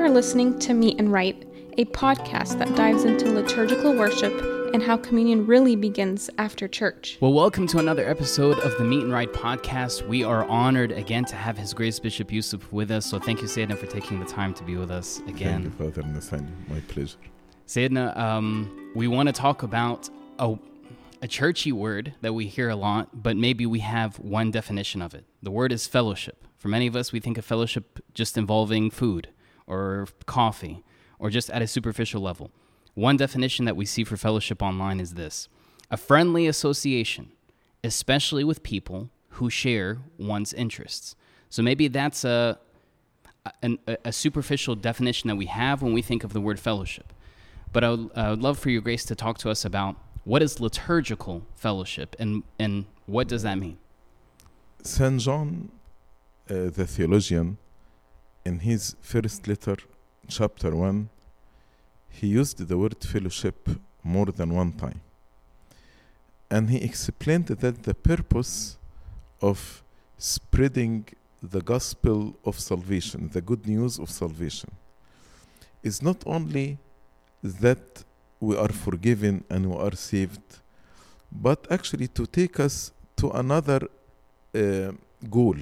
are listening to Meet and Right, a podcast that dives into liturgical worship and how communion really begins after church. Well, welcome to another episode of the Meet and Right podcast. We are honored again to have His Grace Bishop Yusuf with us. So thank you, Sayyidina, for taking the time to be with us again. Thank you, Father Nathaniel. My pleasure. Sayyidina, um, we want to talk about a, a churchy word that we hear a lot, but maybe we have one definition of it. The word is fellowship. For many of us, we think of fellowship just involving food or coffee or just at a superficial level. One definition that we see for fellowship online is this a friendly association, especially with people who share one's interests. So maybe that's a, a, a superficial definition that we have when we think of the word fellowship. But I would, I would love for your grace to talk to us about what is liturgical fellowship and, and what does that mean? St. John uh, the theologian, in his first letter, chapter 1, he used the word fellowship more than one time. And he explained that the purpose of spreading the gospel of salvation, the good news of salvation, is not only that we are forgiven and we are saved, but actually to take us to another uh, goal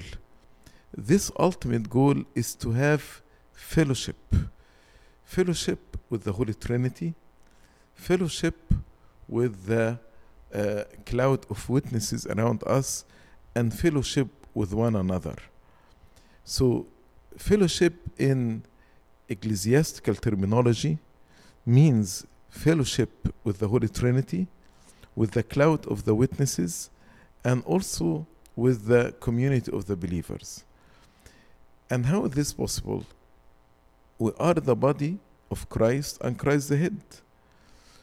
this ultimate goal is to have fellowship fellowship with the Holy Trinity, fellowship with the uh, cloud of witnesses around us, and fellowship with one another. So, fellowship in ecclesiastical terminology means fellowship with the Holy Trinity, with the cloud of the witnesses, and also with the community of the believers. And how is this possible? We are the body of Christ and Christ the head.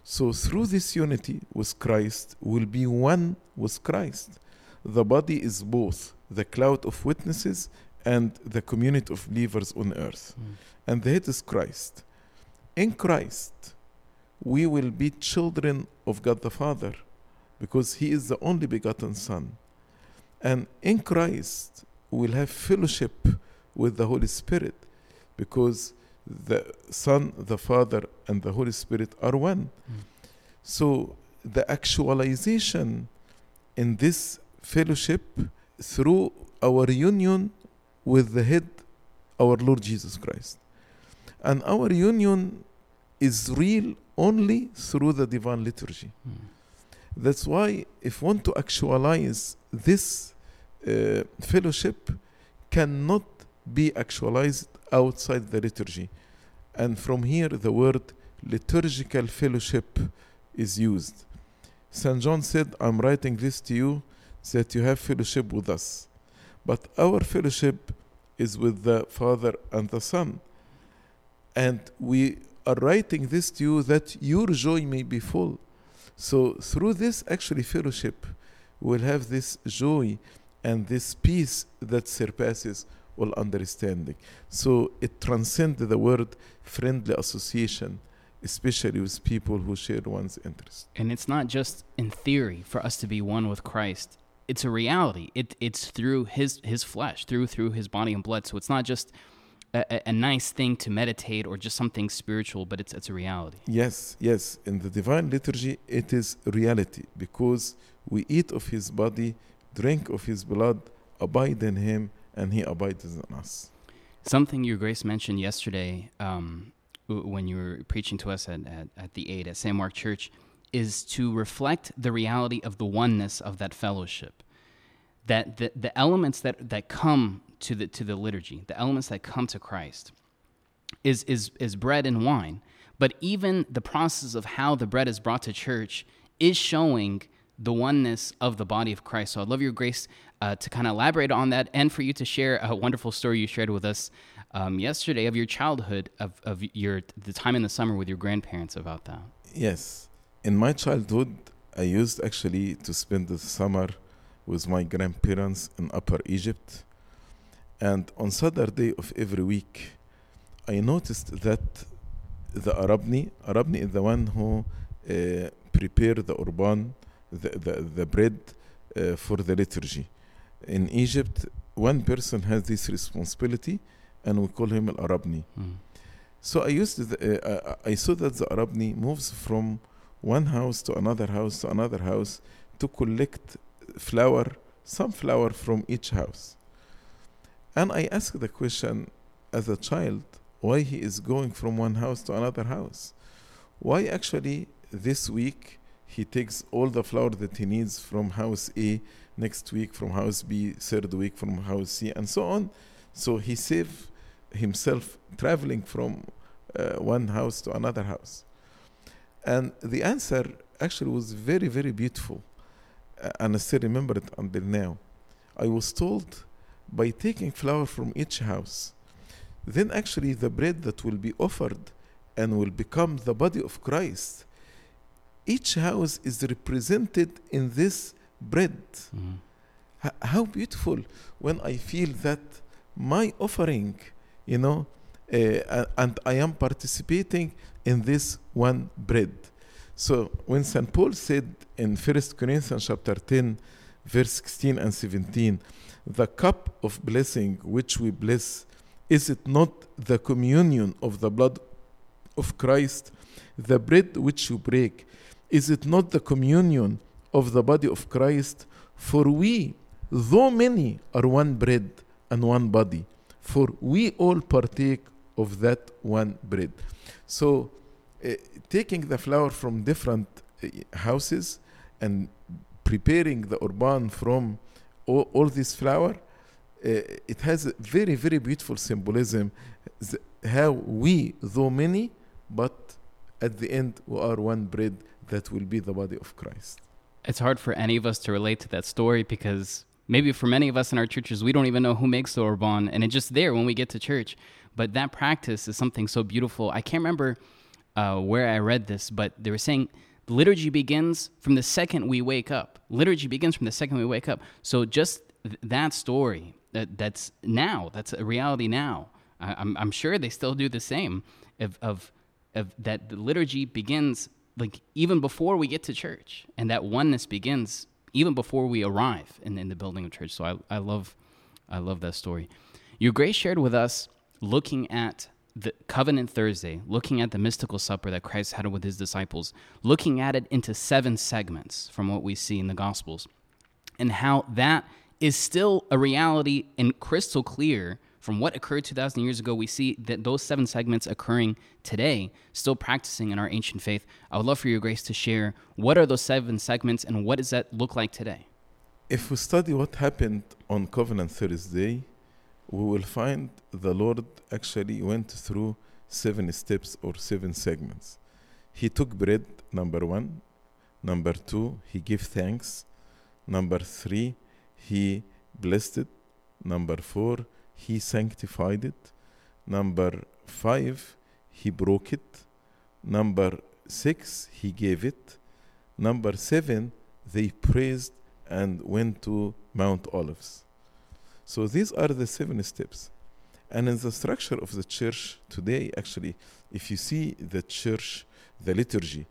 So through this unity with Christ, we'll be one with Christ. The body is both the cloud of witnesses and the community of believers on earth. Mm. And the head is Christ. In Christ, we will be children of God the Father because He is the only begotten Son. And in Christ, we'll have fellowship with the Holy Spirit because the Son, the Father, and the Holy Spirit are one. Mm. So the actualization in this fellowship through our union with the head, our Lord Jesus Christ. And our union is real only through the divine liturgy. Mm. That's why, if one to actualize this uh, fellowship, cannot be actualized outside the liturgy. And from here, the word liturgical fellowship is used. St. John said, I'm writing this to you that you have fellowship with us. But our fellowship is with the Father and the Son. And we are writing this to you that your joy may be full. So, through this actually fellowship, we'll have this joy and this peace that surpasses all understanding. So it transcends the word friendly association, especially with people who share one's interest. And it's not just in theory for us to be one with Christ. It's a reality. It, it's through his his flesh, through through his body and blood. So it's not just a, a, nice thing to meditate or just something spiritual, but it's it's a reality. Yes, yes. In the divine liturgy, it is reality because we eat of his body, drink of his blood, abide in him, and He abides in us. Something Your Grace mentioned yesterday um, when you were preaching to us at, at, at the Aid at St. Mark Church is to reflect the reality of the oneness of that fellowship. That the, the elements that, that come to the, to the liturgy, the elements that come to Christ, is, is, is bread and wine. But even the process of how the bread is brought to church is showing the oneness of the body of Christ. So I'd love your grace uh, to kind of elaborate on that and for you to share a wonderful story you shared with us um, yesterday of your childhood, of, of your the time in the summer with your grandparents about that. Yes. In my childhood, I used actually to spend the summer with my grandparents in Upper Egypt. And on Saturday of every week, I noticed that the Arabni, Arabni is the one who uh, prepared the Orban, the, the, the bread uh, for the liturgy. In Egypt, one person has this responsibility, and we call him al Arabni. Mm. So I used the, uh, I saw that the Arabni moves from one house to another house to another house to collect flour, some flour from each house. And I asked the question as a child why he is going from one house to another house. Why actually this week he takes all the flour that he needs from house A, next week from house B, third week from house C, and so on. So he saved himself traveling from uh, one house to another house. And the answer actually was very, very beautiful. Uh, and I still remember it until now. I was told by taking flour from each house, then actually the bread that will be offered and will become the body of Christ, each house is represented in this bread. Mhm. H- how beautiful when I feel that my offering, you know, uh, and I am participating in this one bread. So when St. Paul said in 1 Corinthians chapter 10, verse 16 and 17, the cup of blessing which we bless, is it not the communion of the blood of Christ? The bread which you break, is it not the communion of the body of Christ? For we, though many, are one bread and one body, for we all partake of that one bread. So, uh, taking the flour from different uh, houses and preparing the Orban from all, all this flour, uh, it has a very, very beautiful symbolism. How we, though many, but at the end we are one bread that will be the body of Christ. It's hard for any of us to relate to that story because maybe for many of us in our churches, we don't even know who makes the Orban, and it's just there when we get to church. But that practice is something so beautiful. I can't remember uh, where I read this, but they were saying liturgy begins from the second we wake up. Liturgy begins from the second we wake up. So just th- that story, that, that's now, that's a reality now. I, I'm, I'm sure they still do the same of, of, of that the liturgy begins like even before we get to church and that oneness begins even before we arrive in, in the building of church. So I, I love i love that story. Your grace shared with us looking at the covenant thursday looking at the mystical supper that christ had with his disciples looking at it into seven segments from what we see in the gospels and how that is still a reality and crystal clear from what occurred 2,000 years ago. We see that those seven segments occurring today, still practicing in our ancient faith. I would love for your grace to share what are those seven segments and what does that look like today? If we study what happened on Covenant Thursday, we will find the Lord actually went through seven steps or seven segments. He took bread, number one. Number two, he gave thanks. Number three, he blessed it. Number four, he sanctified it. Number five, he broke it. Number six, he gave it. Number seven, they praised and went to Mount Olives. So these are the seven steps. And in the structure of the church today, actually, if you see the church, the liturgy,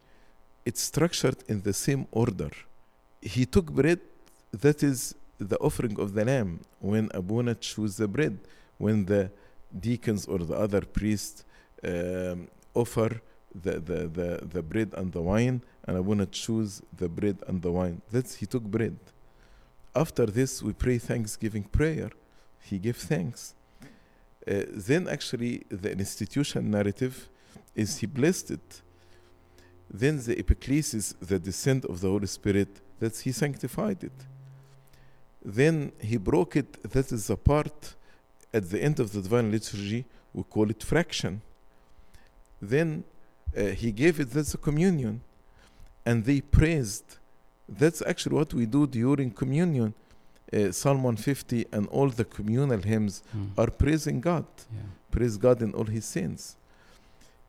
it's structured in the same order. He took bread, that is the offering of the lamb, when Abuna chose the bread, when the deacons or the other priests um, offer the, the, the, the bread and the wine, and Abuna choose the bread and the wine. That's he took bread. After this, we pray thanksgiving prayer. He gave thanks. Uh, then, actually, the institution narrative is he blessed it. Then the epiclesis, the descent of the Holy Spirit, that's he sanctified it. Then he broke it. That is the part at the end of the divine liturgy. We call it fraction. Then uh, he gave it. That's a communion, and they praised. That's actually what we do during communion. Uh, Psalm 150 and all the communal hymns are praising God. Yeah. Praise God in all His sins.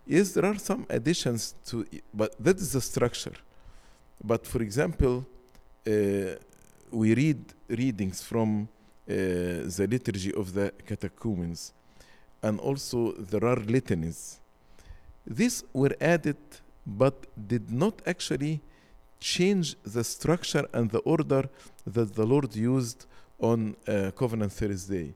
Yes, there are some additions to, but that is the structure. But for example, uh, we read readings from uh, the liturgy of the catechumens, and also there are litanies. These were added, but did not actually change the structure and the order that the Lord used on uh, Covenant Thursday.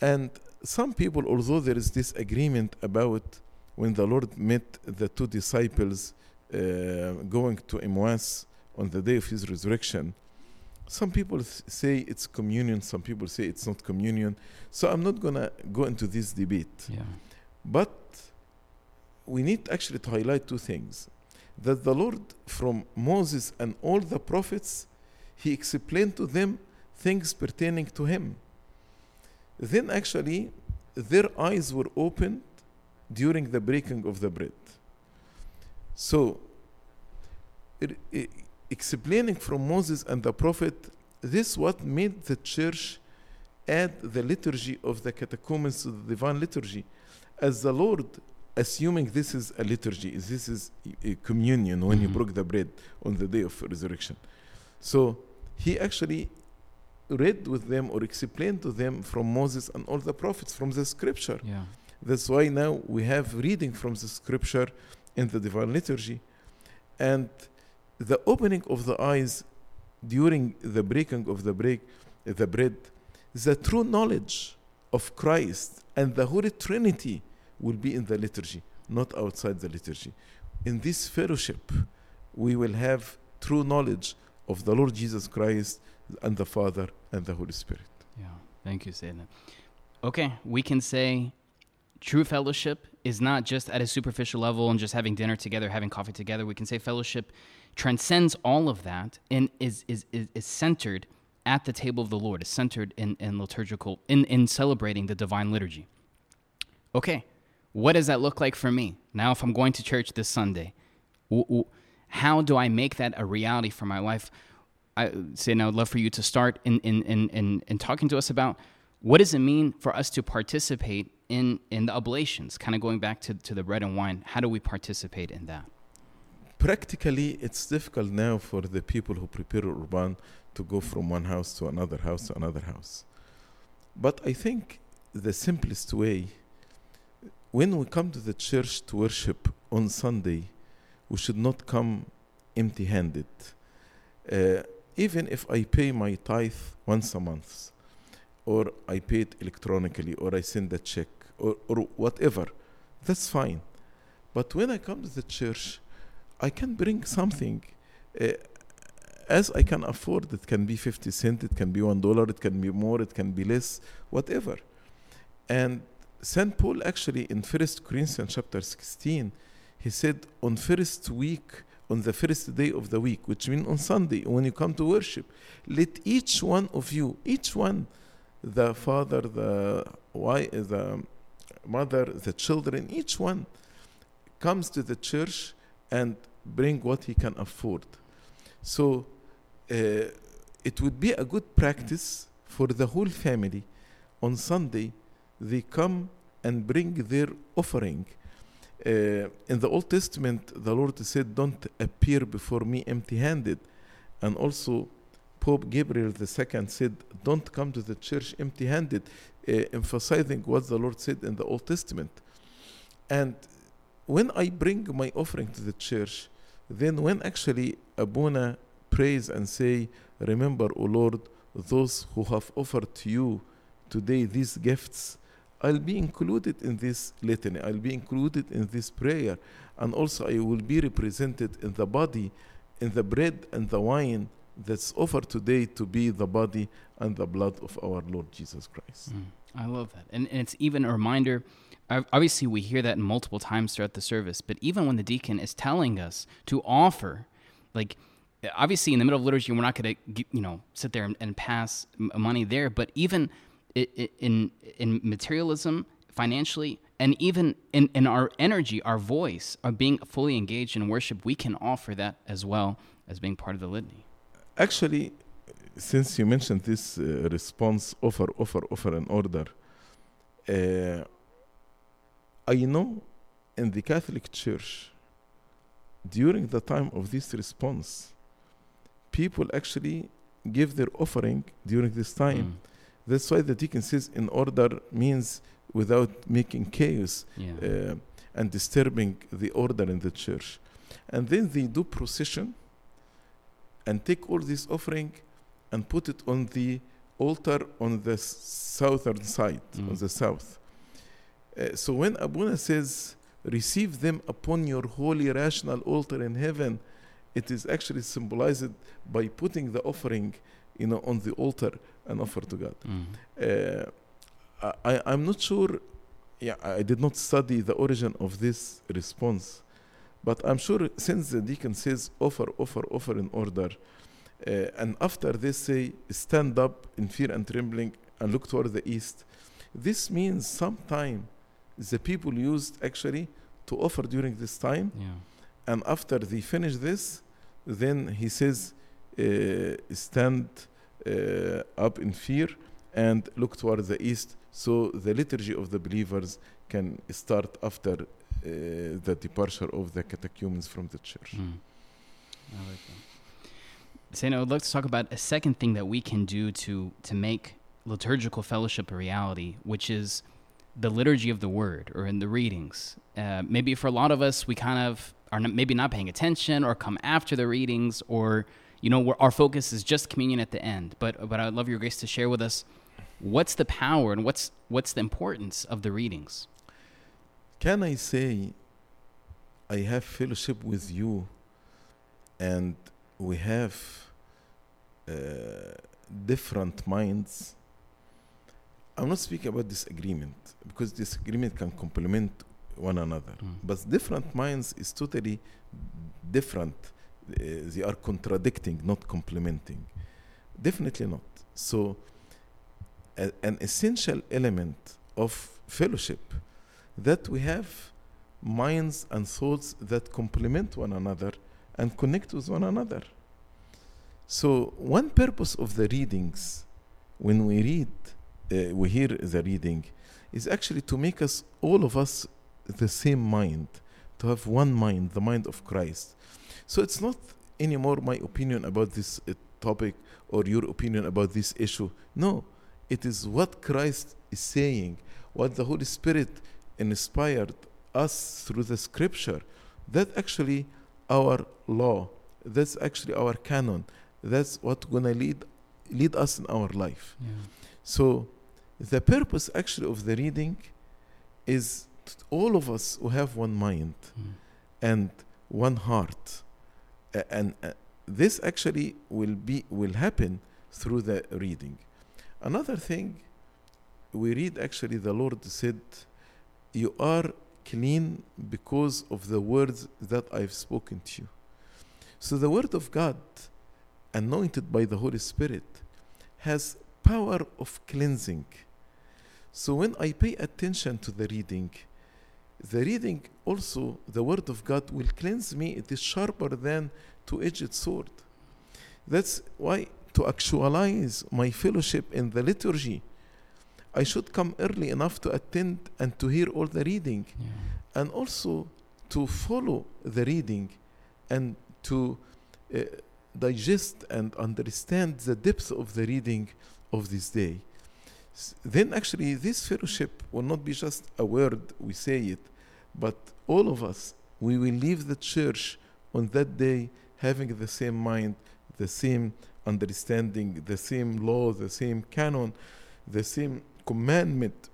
And some people, although there is this agreement about when the Lord met the two disciples uh, going to Emmaus on the day of his resurrection, some people say it's communion, some people say it's not communion. So I'm not going to go into this debate. Yeah. But we need actually to highlight two things that the Lord, from Moses and all the prophets, he explained to them things pertaining to him. Then, actually, their eyes were opened during the breaking of the bread. So, it, it, explaining from Moses and the prophet, this what made the church add the liturgy of the catechumens to the divine liturgy. As the Lord, assuming this is a liturgy, this is a communion when he Mhm. broke the bread on the day of resurrection. So he actually read with them or explained to them from Moses and all the prophets from the scripture. Yeah. That's why now we have reading from the scripture in the divine liturgy. And the opening of the eyes during the breaking of the break the bread, the true knowledge of Christ and the Holy Trinity will be in the liturgy, not outside the liturgy. In this fellowship, we will have true knowledge of the Lord Jesus Christ and the Father and the Holy Spirit. Yeah. Thank you, Sayedna. Okay, we can say true fellowship is not just at a superficial level and just having dinner together, having coffee together. We can say fellowship transcends all of that and is is, is, is centered at the table of the Lord, is centered in, in liturgical in, in celebrating the divine liturgy. Okay, what does that look like for me? Now if I'm going to church this Sunday, how do I make that a reality for my life? I say now I'd love for you to start in in, in, in in talking to us about what does it mean for us to participate in in the oblations, kind of going back to, to the bread and wine. How do we participate in that? Practically it's difficult now for the people who prepare Orban to go from one house to another house to another house. But i think the simplest way when we come to the church to worship on sunday we should not come empty handed uh, even if i pay my tithe once a month or i pay it electronically or i send a check or, or whatever that's fine. But when i come to the church I can bring something uh, as I can afford. It can be 50 cents, it can be one dollar, it can be more, it can be less, whatever. And St. Paul actually in First Corinthians chapter 16, he said on first week, on the first day of the week, which means on Sunday, when you come to worship, let each one of you, each one, the father, the wife, the mother, the children, each one comes to the church and bring what he can afford. So uh, it would be a good practice for the whole family on Sunday, they come and bring their offering. Uh, in the Old Testament, the Lord said, Don't appear before me empty handed. And also, Pope Gabriel II said, Don't come to the church empty handed, uh, emphasizing what the Lord said in the Old Testament. And when I bring my offering to the church, then when actually Abuna prays and say, Remember, O Lord, those who have offered to you today these gifts, I'll be included in this litany, I'll be included in this prayer, and also I will be represented in the body, in the bread and the wine that's offered today to be the body and the blood of our Lord Jesus Christ. Mm, I love that. And, and it's even a reminder. Obviously, we hear that multiple times throughout the service, but even when the deacon is telling us to offer, like, obviously in the middle of liturgy, we're not going to, you know, sit there and, and pass money there, but even in, in materialism, financially, and even in, in our energy, our voice, our being fully engaged in worship, we can offer that as well as being part of the litany. Actually, since you mentioned this uh, response offer, offer, offer, and order, uh, I know in the Catholic Church, during the time of this response, people actually give their offering during this time. Mm, That's why the deacon says in order means without making chaos yeah. uh, and disturbing the order in the church. And then they do procession and take all this offering and put it on the altar on the southern side, on Mm. the south. Uh, so when Abuna says, receive them upon your holy rational altar in heaven, it is actually symbolized by putting the offering, you know, on the altar and offer to God. Mm. Uh, I, I'm not sure. Yeah, I did not study the origin of this response, but I'm sure since the deacon says offer, offer, offer in order, uh, and after they say stand up in fear and trembling and look toward the east, this means sometime the people used actually to offer during this time, Yeah. and after they finish this, then he says uh, stand uh, up in fear and look toward the east so the liturgy of the believers can start after the departure of the catechumens from the church. Mm. I like that. Saint, I would like to talk about a second thing that we can do to to make liturgical fellowship a reality, which is the liturgy of the word or in the readings. Uh, maybe for a lot of us, we kind of are maybe not paying attention or come after the readings, or you know, our focus is just communion at the end. But but I'd love your grace to share with us what's the power and what's what's the importance of the readings. Can I say I have fellowship with you and we have uh, different minds? I'm not speaking about disagreement because disagreement can complement one another. Mm. But different minds is totally different. Uh, they are contradicting, not complementing. Definitely not. So, a- an essential element of fellowship that we have minds and thoughts that complement one another and connect with one another. So, one purpose of the readings, when we read, uh, we hear the reading, is actually to make us, all of us, the same mind, to have one mind, the mind of Christ. So, it's not anymore my opinion about this uh, topic or your opinion about this issue. No, it is what Christ is saying, what the Holy Spirit inspired us through the scripture. That actually our law. That's actually our canon. That's what gonna lead lead us in our life. Yeah. So the purpose actually of the reading is all of us who have one mind Mm. and one heart. And uh, this actually will be will happen through the reading. Another thing we read actually the Lord said, You are clean because of the words that I've spoken to you. So the word of God, anointed by the Holy Spirit, has power of cleansing. So when I pay attention to the reading, the reading also, the word of God will cleanse me. It is sharper than two-edged sword. That's why to actualize my fellowship in the liturgy, I should come early enough to attend and to hear all the reading Yeah. and also to follow the reading and to uh, digest and understand the depth of the reading of this day. S- Then, actually, this fellowship will not be just a word, we say it, but all of us, we will leave the church on that day having the same mind, the same understanding, the same law, the same canon, the same commandment,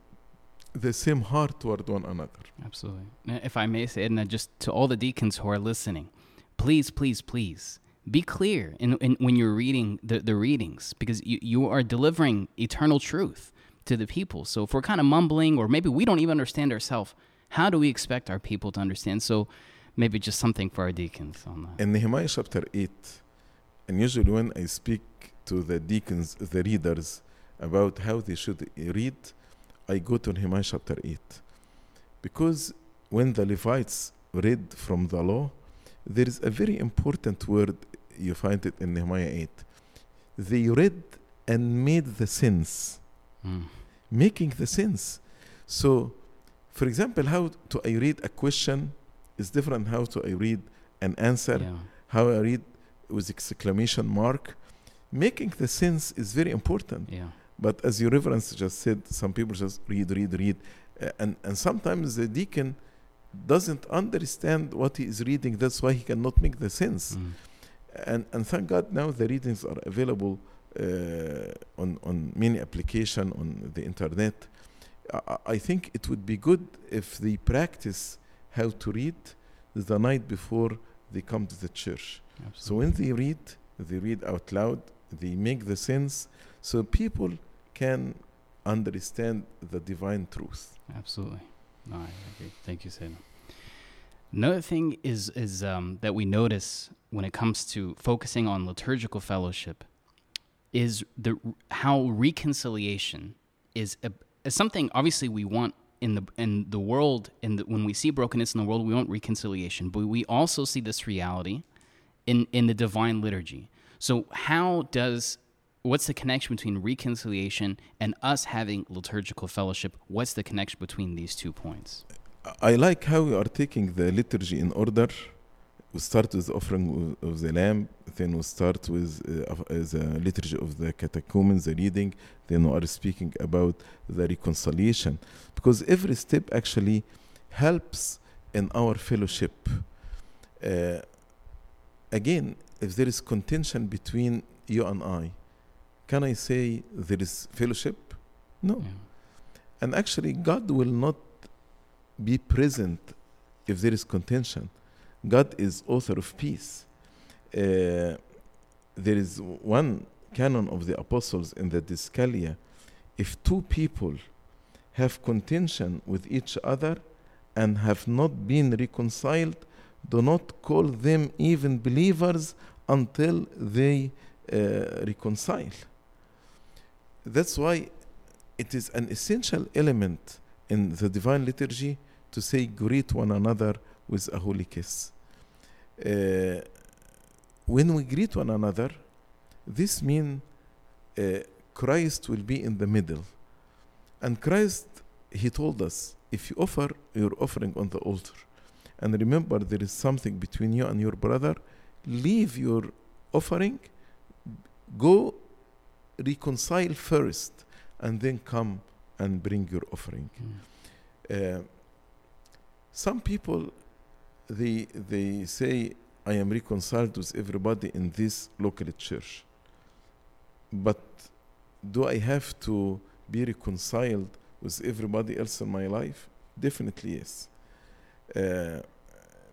the same heart toward one another. Absolutely. Now, If I may say, Edna, just to all the deacons who are listening, please, please, please be clear in, in when you're reading the, the readings because you, you are delivering eternal truth to the people. So if we're kind of mumbling or maybe we don't even understand ourselves, how do we expect our people to understand? So maybe just something for our deacons on that. In Nehemiah chapter 8, and usually when I speak to the deacons, the readers, about how they should read, I go to Nehemiah chapter 8. Because when the Levites read from the law, there is a very important word, you find it in Nehemiah 8. They read and made the sense Mm. making the sense. So, for example, how to I read a question is different how to I read an answer, Yeah. how I read with exclamation mark. Making the sense is very important. Yeah. But as your reverence just said, some people just read, read, read, uh, and and sometimes the deacon doesn't understand what he is reading. That's why he cannot make the sense. Mm. And and thank God now the readings are available uh, on on many application on the internet. I, I think it would be good if they practice how to read the night before they come to the church. So when they read, they read out loud, they make the sense so people can understand the divine truth. Absolutely. No, I agree. Thank you, Sayedna. Another thing is is um, that we notice when it comes to focusing on liturgical fellowship is the how reconciliation is, a, is something obviously we want in the in the world in the, when we see brokenness in the world we want reconciliation but we also see this reality in in the divine liturgy so how does what's the connection between reconciliation and us having liturgical fellowship what's the connection between these two points I like how we are taking the liturgy in order. We start with the offering of, the lamb, then we start with uh, uh, the liturgy of the catechumens, the reading, then we are speaking about the reconciliation. Because every step actually helps in our fellowship. Uh, again, if there is contention between you and I, can I say there is fellowship? No. Yeah. And actually, God will not be present if there is contention. God is author of peace. Uh, there is one canon of the apostles in the Didascalia. If two people have contention with each other and have not been reconciled, do not call them even believers until they uh, reconcile. That's why it is an essential element in the divine liturgy to say greet one another with a holy kiss. Uh, when we greet one another, this means uh, Christ will be in the middle. And Christ, He told us, if you offer your offering on the altar, and remember there is something between you and your brother, leave your offering, go reconcile first, and then come and bring your offering. Mm. Uh, some people they they say I am reconciled with everybody in this local church. But do I have to be reconciled with everybody else in my life? Definitely yes. Uh,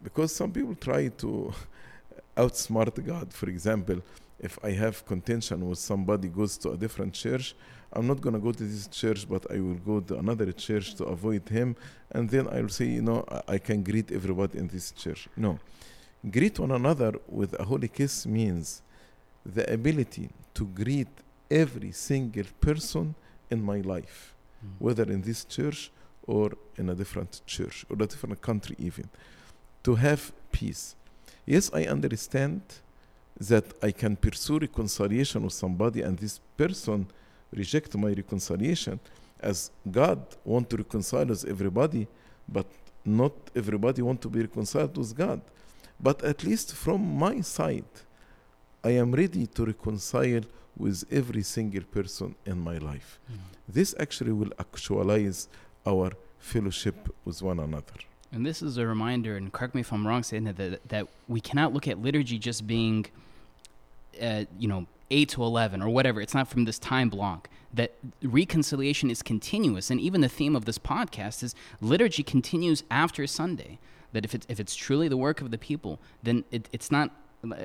because some people try to outsmart God. For example, if I have contention with somebody goes to a different church, I'm not going to go to this church, but I will go to another church to avoid him. And then I will say, you know, I, I can greet everybody in this church. No. Greet one another with a holy kiss means the ability to greet every single person in my life, Mm. whether in this church or in a different church or a different country, even, to have peace. Yes, I understand that I can pursue reconciliation with somebody and this person reject my reconciliation as God want to reconcile with everybody, but not everybody want to be reconciled with God. But at least from my side, I am ready to reconcile with every single person in my life. Yeah. This actually will actualize our fellowship with one another. And this is a reminder, and correct me if I'm wrong, saying that, that that we cannot look at liturgy just being, uh, you know, eight to eleven or whatever. It's not from this time block. That reconciliation is continuous, and even the theme of this podcast is liturgy continues after Sunday. That if it's if it's truly the work of the people, then it, it's not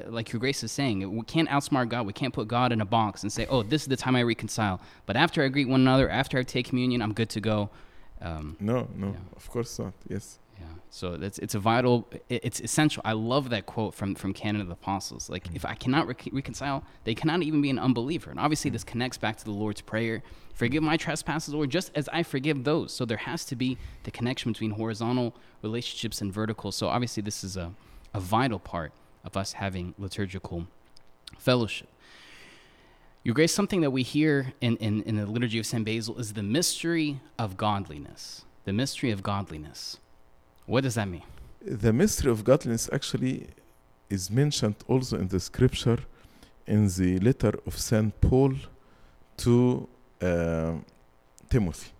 like your grace is saying. We can't outsmart God. We can't put God in a box and say, "Oh, this is the time I reconcile." But after I greet one another, after I take communion, I'm good to go. Um, No, no, Yeah. of course not. Yes. So that's it's a vital, it's essential. I love that quote from from Canon of the Apostles. Like, mm. if I cannot rec- reconcile, they cannot even be an unbeliever. And obviously, this mm. connects back to the Lord's prayer: "Forgive my trespasses, Lord, just as I forgive those." So there has to be the connection between horizontal relationships and vertical. So obviously, this is a a vital part of us having liturgical fellowship. Your Grace, something that we hear in, in, in the liturgy of St. Basil is the mystery of godliness. The mystery of godliness. What does that mean? The mystery of godliness actually is mentioned also in the scripture in the letter of St. Paul to uh, Timothy.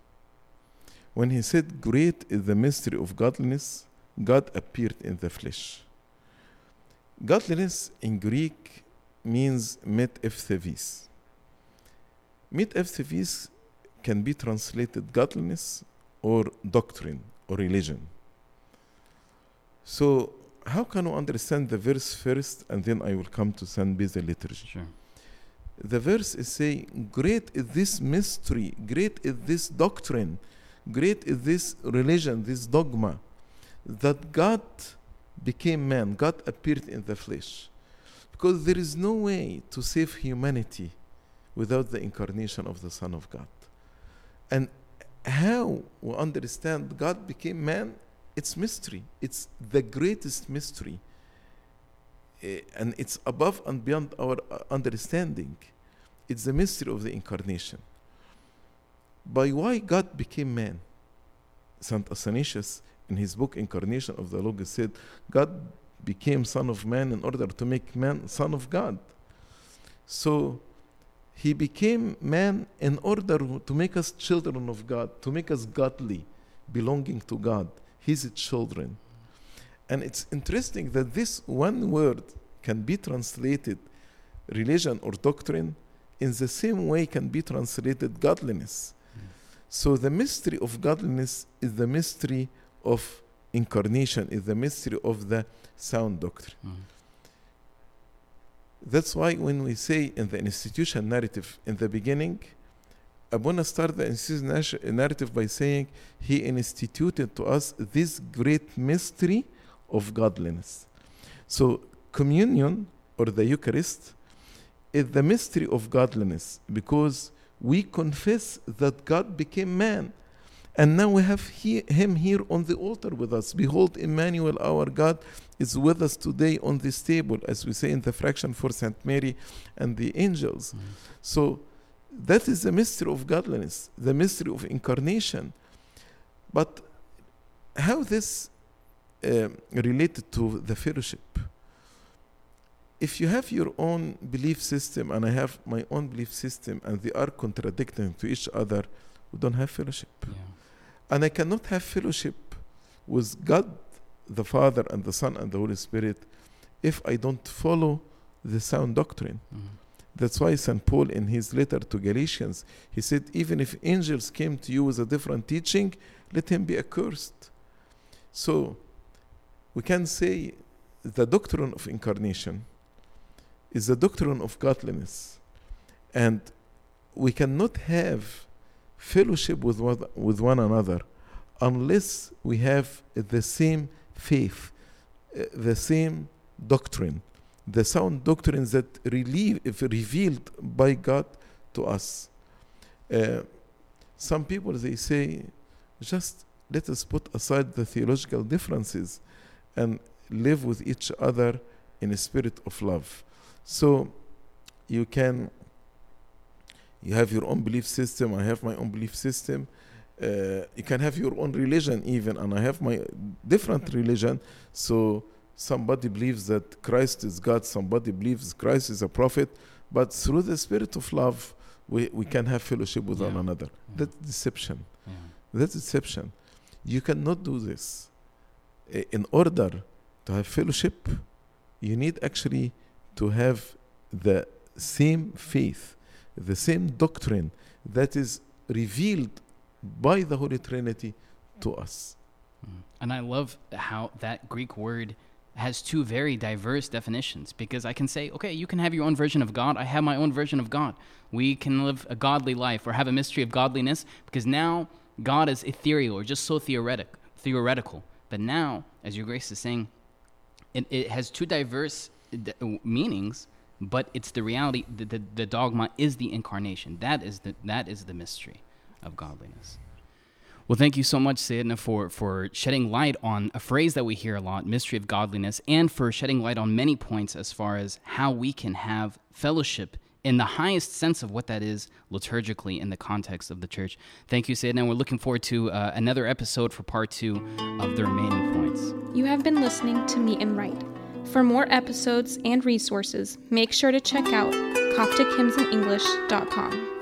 When he said, Great is the mystery of godliness, God appeared in the flesh. Godliness in Greek means met epthevis. Can be translated godliness or doctrine or religion. So, how can we understand the verse first and then I will come to St. Basil liturgy? Sure. The verse is saying, Great is this mystery, great is this doctrine, great is this religion, this dogma, that God became man, God appeared in the flesh. Because there is no way to save humanity without the incarnation of the Son of God. And how we understand God became man, it's mystery. It's the greatest mystery. Eh, and it's above and beyond our uh, understanding. It's the mystery of the incarnation. By why God became man, St. Athanasius, in his book Incarnation of the Logos, said, God became Son of Man in order to make man Son of God. So he became man in order to make us children of God, to make us godly, belonging to God, his children. And it's interesting that this one word can be translated religion or doctrine in the same way can be translated godliness. So the mystery of godliness is the mystery of incarnation, is the mystery of the sound doctrine. Mm. That's why when we say in the institution narrative in the beginning, I want to start the narrative by saying he instituted to us this great mystery of godliness. So communion or the Eucharist is the mystery of godliness because we confess that God became man. And now we have he, him here on the altar with us. Behold, Emmanuel, our God, is with us today on this table, as we say in the fraction for Saint Mary and the angels. Mm. So that is the mystery of godliness, the mystery of incarnation. But how this um, related to the fellowship? If you have your own belief system and I have my own belief system and they are contradicting to each other, we don't have fellowship. Yeah. And I cannot have fellowship with God the Father and the Son and the Holy Spirit if I don't follow the sound doctrine. Mm. That's why St. Paul, in his letter to Galatians, he said, Even if angels came to you with a different teaching, let him be accursed. So, we can say the doctrine of incarnation is the doctrine of godliness. And we cannot have fellowship with one, with one another unless we have the same faith, uh, the same doctrine, the sound doctrines that relieve, revealed by God to us. Uh, some people they say, just let us put aside the theological differences and live with each other in a spirit of love. So you can you have your own belief system, I have my own belief system. Uh, you can have your own religion even, and I have my different religion. So somebody believes that Christ is God, somebody believes Christ is a prophet, but through the spirit of love, we, we can have fellowship with Yeah. one another. Yeah. That's deception. Yeah. That's deception. You cannot do this. In order to have fellowship, you need actually to have the same faith, the same doctrine that is revealed by the Holy Trinity to us. Mm. And I love how that Greek word has two very diverse definitions because I can say, okay, you can have your own version of God. I have my own version of God. We can live a godly life or have a mystery of godliness because now God is ethereal or just so theoretic, theoretical. But now, as your grace is saying, it, it has two diverse d- uh, meanings, but it's the reality. The, the, the dogma is the incarnation. That is the that is the mystery of godliness. Well, thank you so much, Sayedna, for, for shedding light on a phrase that we hear a lot, mystery of godliness, and for shedding light on many points as far as how we can have fellowship in the highest sense of what that is liturgically in the context of the church. Thank you, Sayedna. We're looking forward to uh, another episode for part two of the remaining points. You have been listening to Meet and Right. For more episodes and resources, make sure to check out CopticHymnsInEnglish.com.